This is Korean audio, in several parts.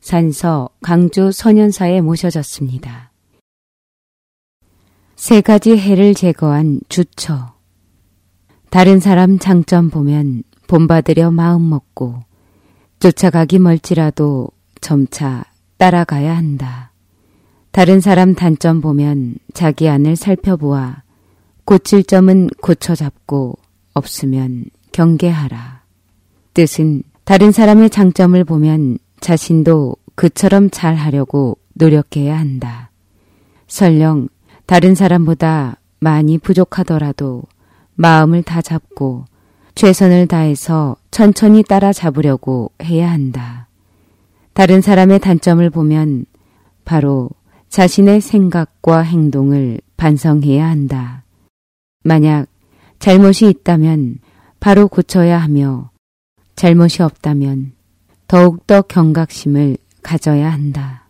산서 강주 소년사에 모셔졌습니다. 세 가지 해를 제거한 주처. 다른 사람 장점 보면 본받으려 마음 먹고 쫓아가기 멀지라도 점차 따라가야 한다. 다른 사람 단점 보면 자기 안을 살펴보아 고칠 점은 고쳐잡고 없으면 경계하라. 뜻은 다른 사람의 장점을 보면 자신도 그처럼 잘 하려고 노력해야 한다. 설령 다른 사람보다 많이 부족하더라도 마음을 다 잡고 최선을 다해서 천천히 따라잡으려고 해야 한다. 다른 사람의 단점을 보면 바로 자신의 생각과 행동을 반성해야 한다. 만약 잘못이 있다면 바로 고쳐야 하며 잘못이 없다면 더욱더 경각심을 가져야 한다.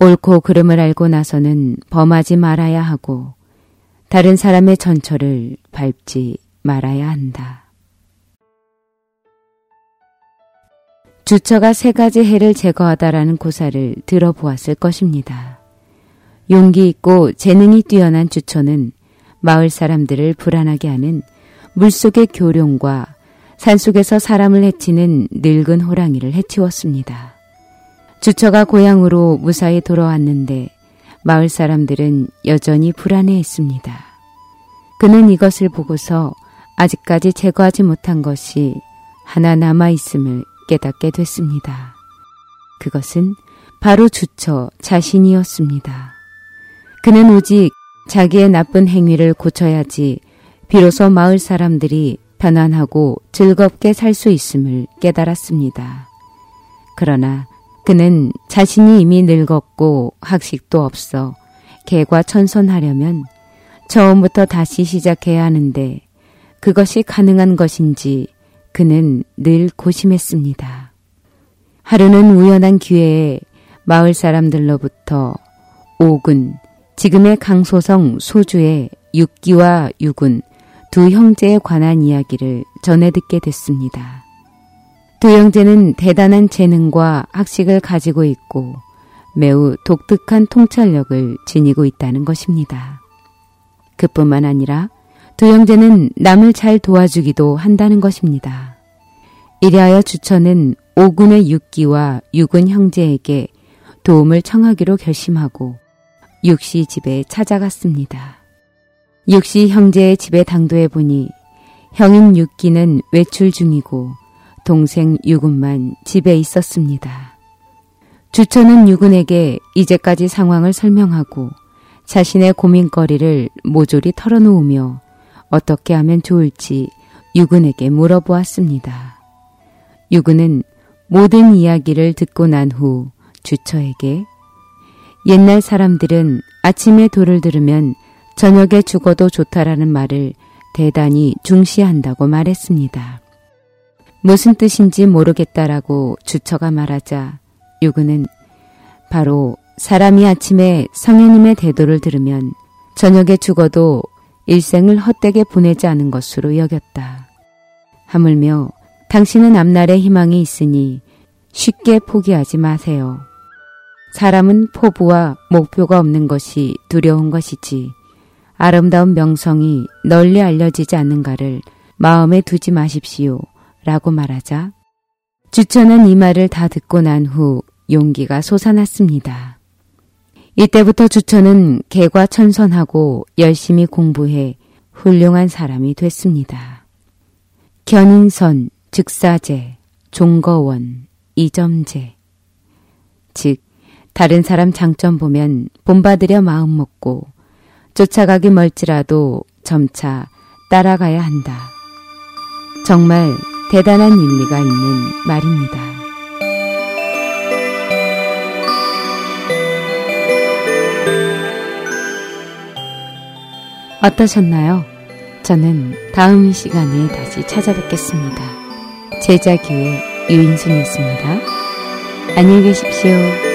옳고 그름을 알고 나서는 범하지 말아야 하고 다른 사람의 전철을 밟지 말아야 한다. 주처가 세 가지 해를 제거하다라는 고사를 들어보았을 것입니다. 용기 있고 재능이 뛰어난 주처는 마을 사람들을 불안하게 하는 물속의 교룡과 산속에서 사람을 해치는 늙은 호랑이를 해치웠습니다. 주처가 고향으로 무사히 돌아왔는데 마을 사람들은 여전히 불안해했습니다. 그는 이것을 보고서 아직까지 제거하지 못한 것이 하나 남아있음을 깨닫게 됐습니다. 그것은 바로 주처 자신이었습니다. 그는 오직 자기의 나쁜 행위를 고쳐야지 비로소 마을 사람들이 편안하고 즐겁게 살 수 있음을 깨달았습니다. 그러나 그는 자신이 이미 늙었고 학식도 없어 개과 천선하려면 처음부터 다시 시작해야 하는데 그것이 가능한 것인지 그는 늘 고심했습니다. 하루는 우연한 기회에 마을 사람들로부터 옥은 지금의 강소성 소주의 육기와 육은 두 형제에 관한 이야기를 전해 듣게 됐습니다. 두 형제는 대단한 재능과 학식을 가지고 있고 매우 독특한 통찰력을 지니고 있다는 것입니다. 그뿐만 아니라 두 형제는 남을 잘 도와주기도 한다는 것입니다. 이리하여 주처는 오군의 육기와 육은 형제에게 도움을 청하기로 결심하고 육시 집에 찾아갔습니다. 육시 형제의 집에 당도해 보니 형인 육기는 외출 중이고 동생 유군만 집에 있었습니다. 주처는 유군에게 이제까지 상황을 설명하고 자신의 고민거리를 모조리 털어놓으며 어떻게 하면 좋을지 유군에게 물어보았습니다. 유군은 모든 이야기를 듣고 난 후 주처에게 옛날 사람들은 아침에 돌을 들으면 저녁에 죽어도 좋다라는 말을 대단히 중시한다고 말했습니다. 무슨 뜻인지 모르겠다라고 주처가 말하자 유구는 바로 사람이 아침에 성현님의 대도를 들으면 저녁에 죽어도 일생을 헛되게 보내지 않은 것으로 여겼다. 하물며 당신은 앞날에 희망이 있으니 쉽게 포기하지 마세요. 사람은 포부와 목표가 없는 것이 두려운 것이지 아름다운 명성이 널리 알려지지 않는가를 마음에 두지 마십시오. 라고 말하자 주처는 이 말을 다 듣고 난 후 용기가 솟아났습니다. 이때부터 주처는 개과 천선하고 열심히 공부해 훌륭한 사람이 됐습니다. 견인선, 즉사제, 종거원, 이점제. 즉, 다른 사람 장점 보면 본받으려 마음 먹고 쫓아가기 멀지라도 점차 따라가야 한다. 정말 대단한 일리가 있는 말입니다. 어떠셨나요? 저는 다음 시간에 다시 찾아뵙겠습니다. 제자 기회 유인순이었습니다. 안녕히 계십시오.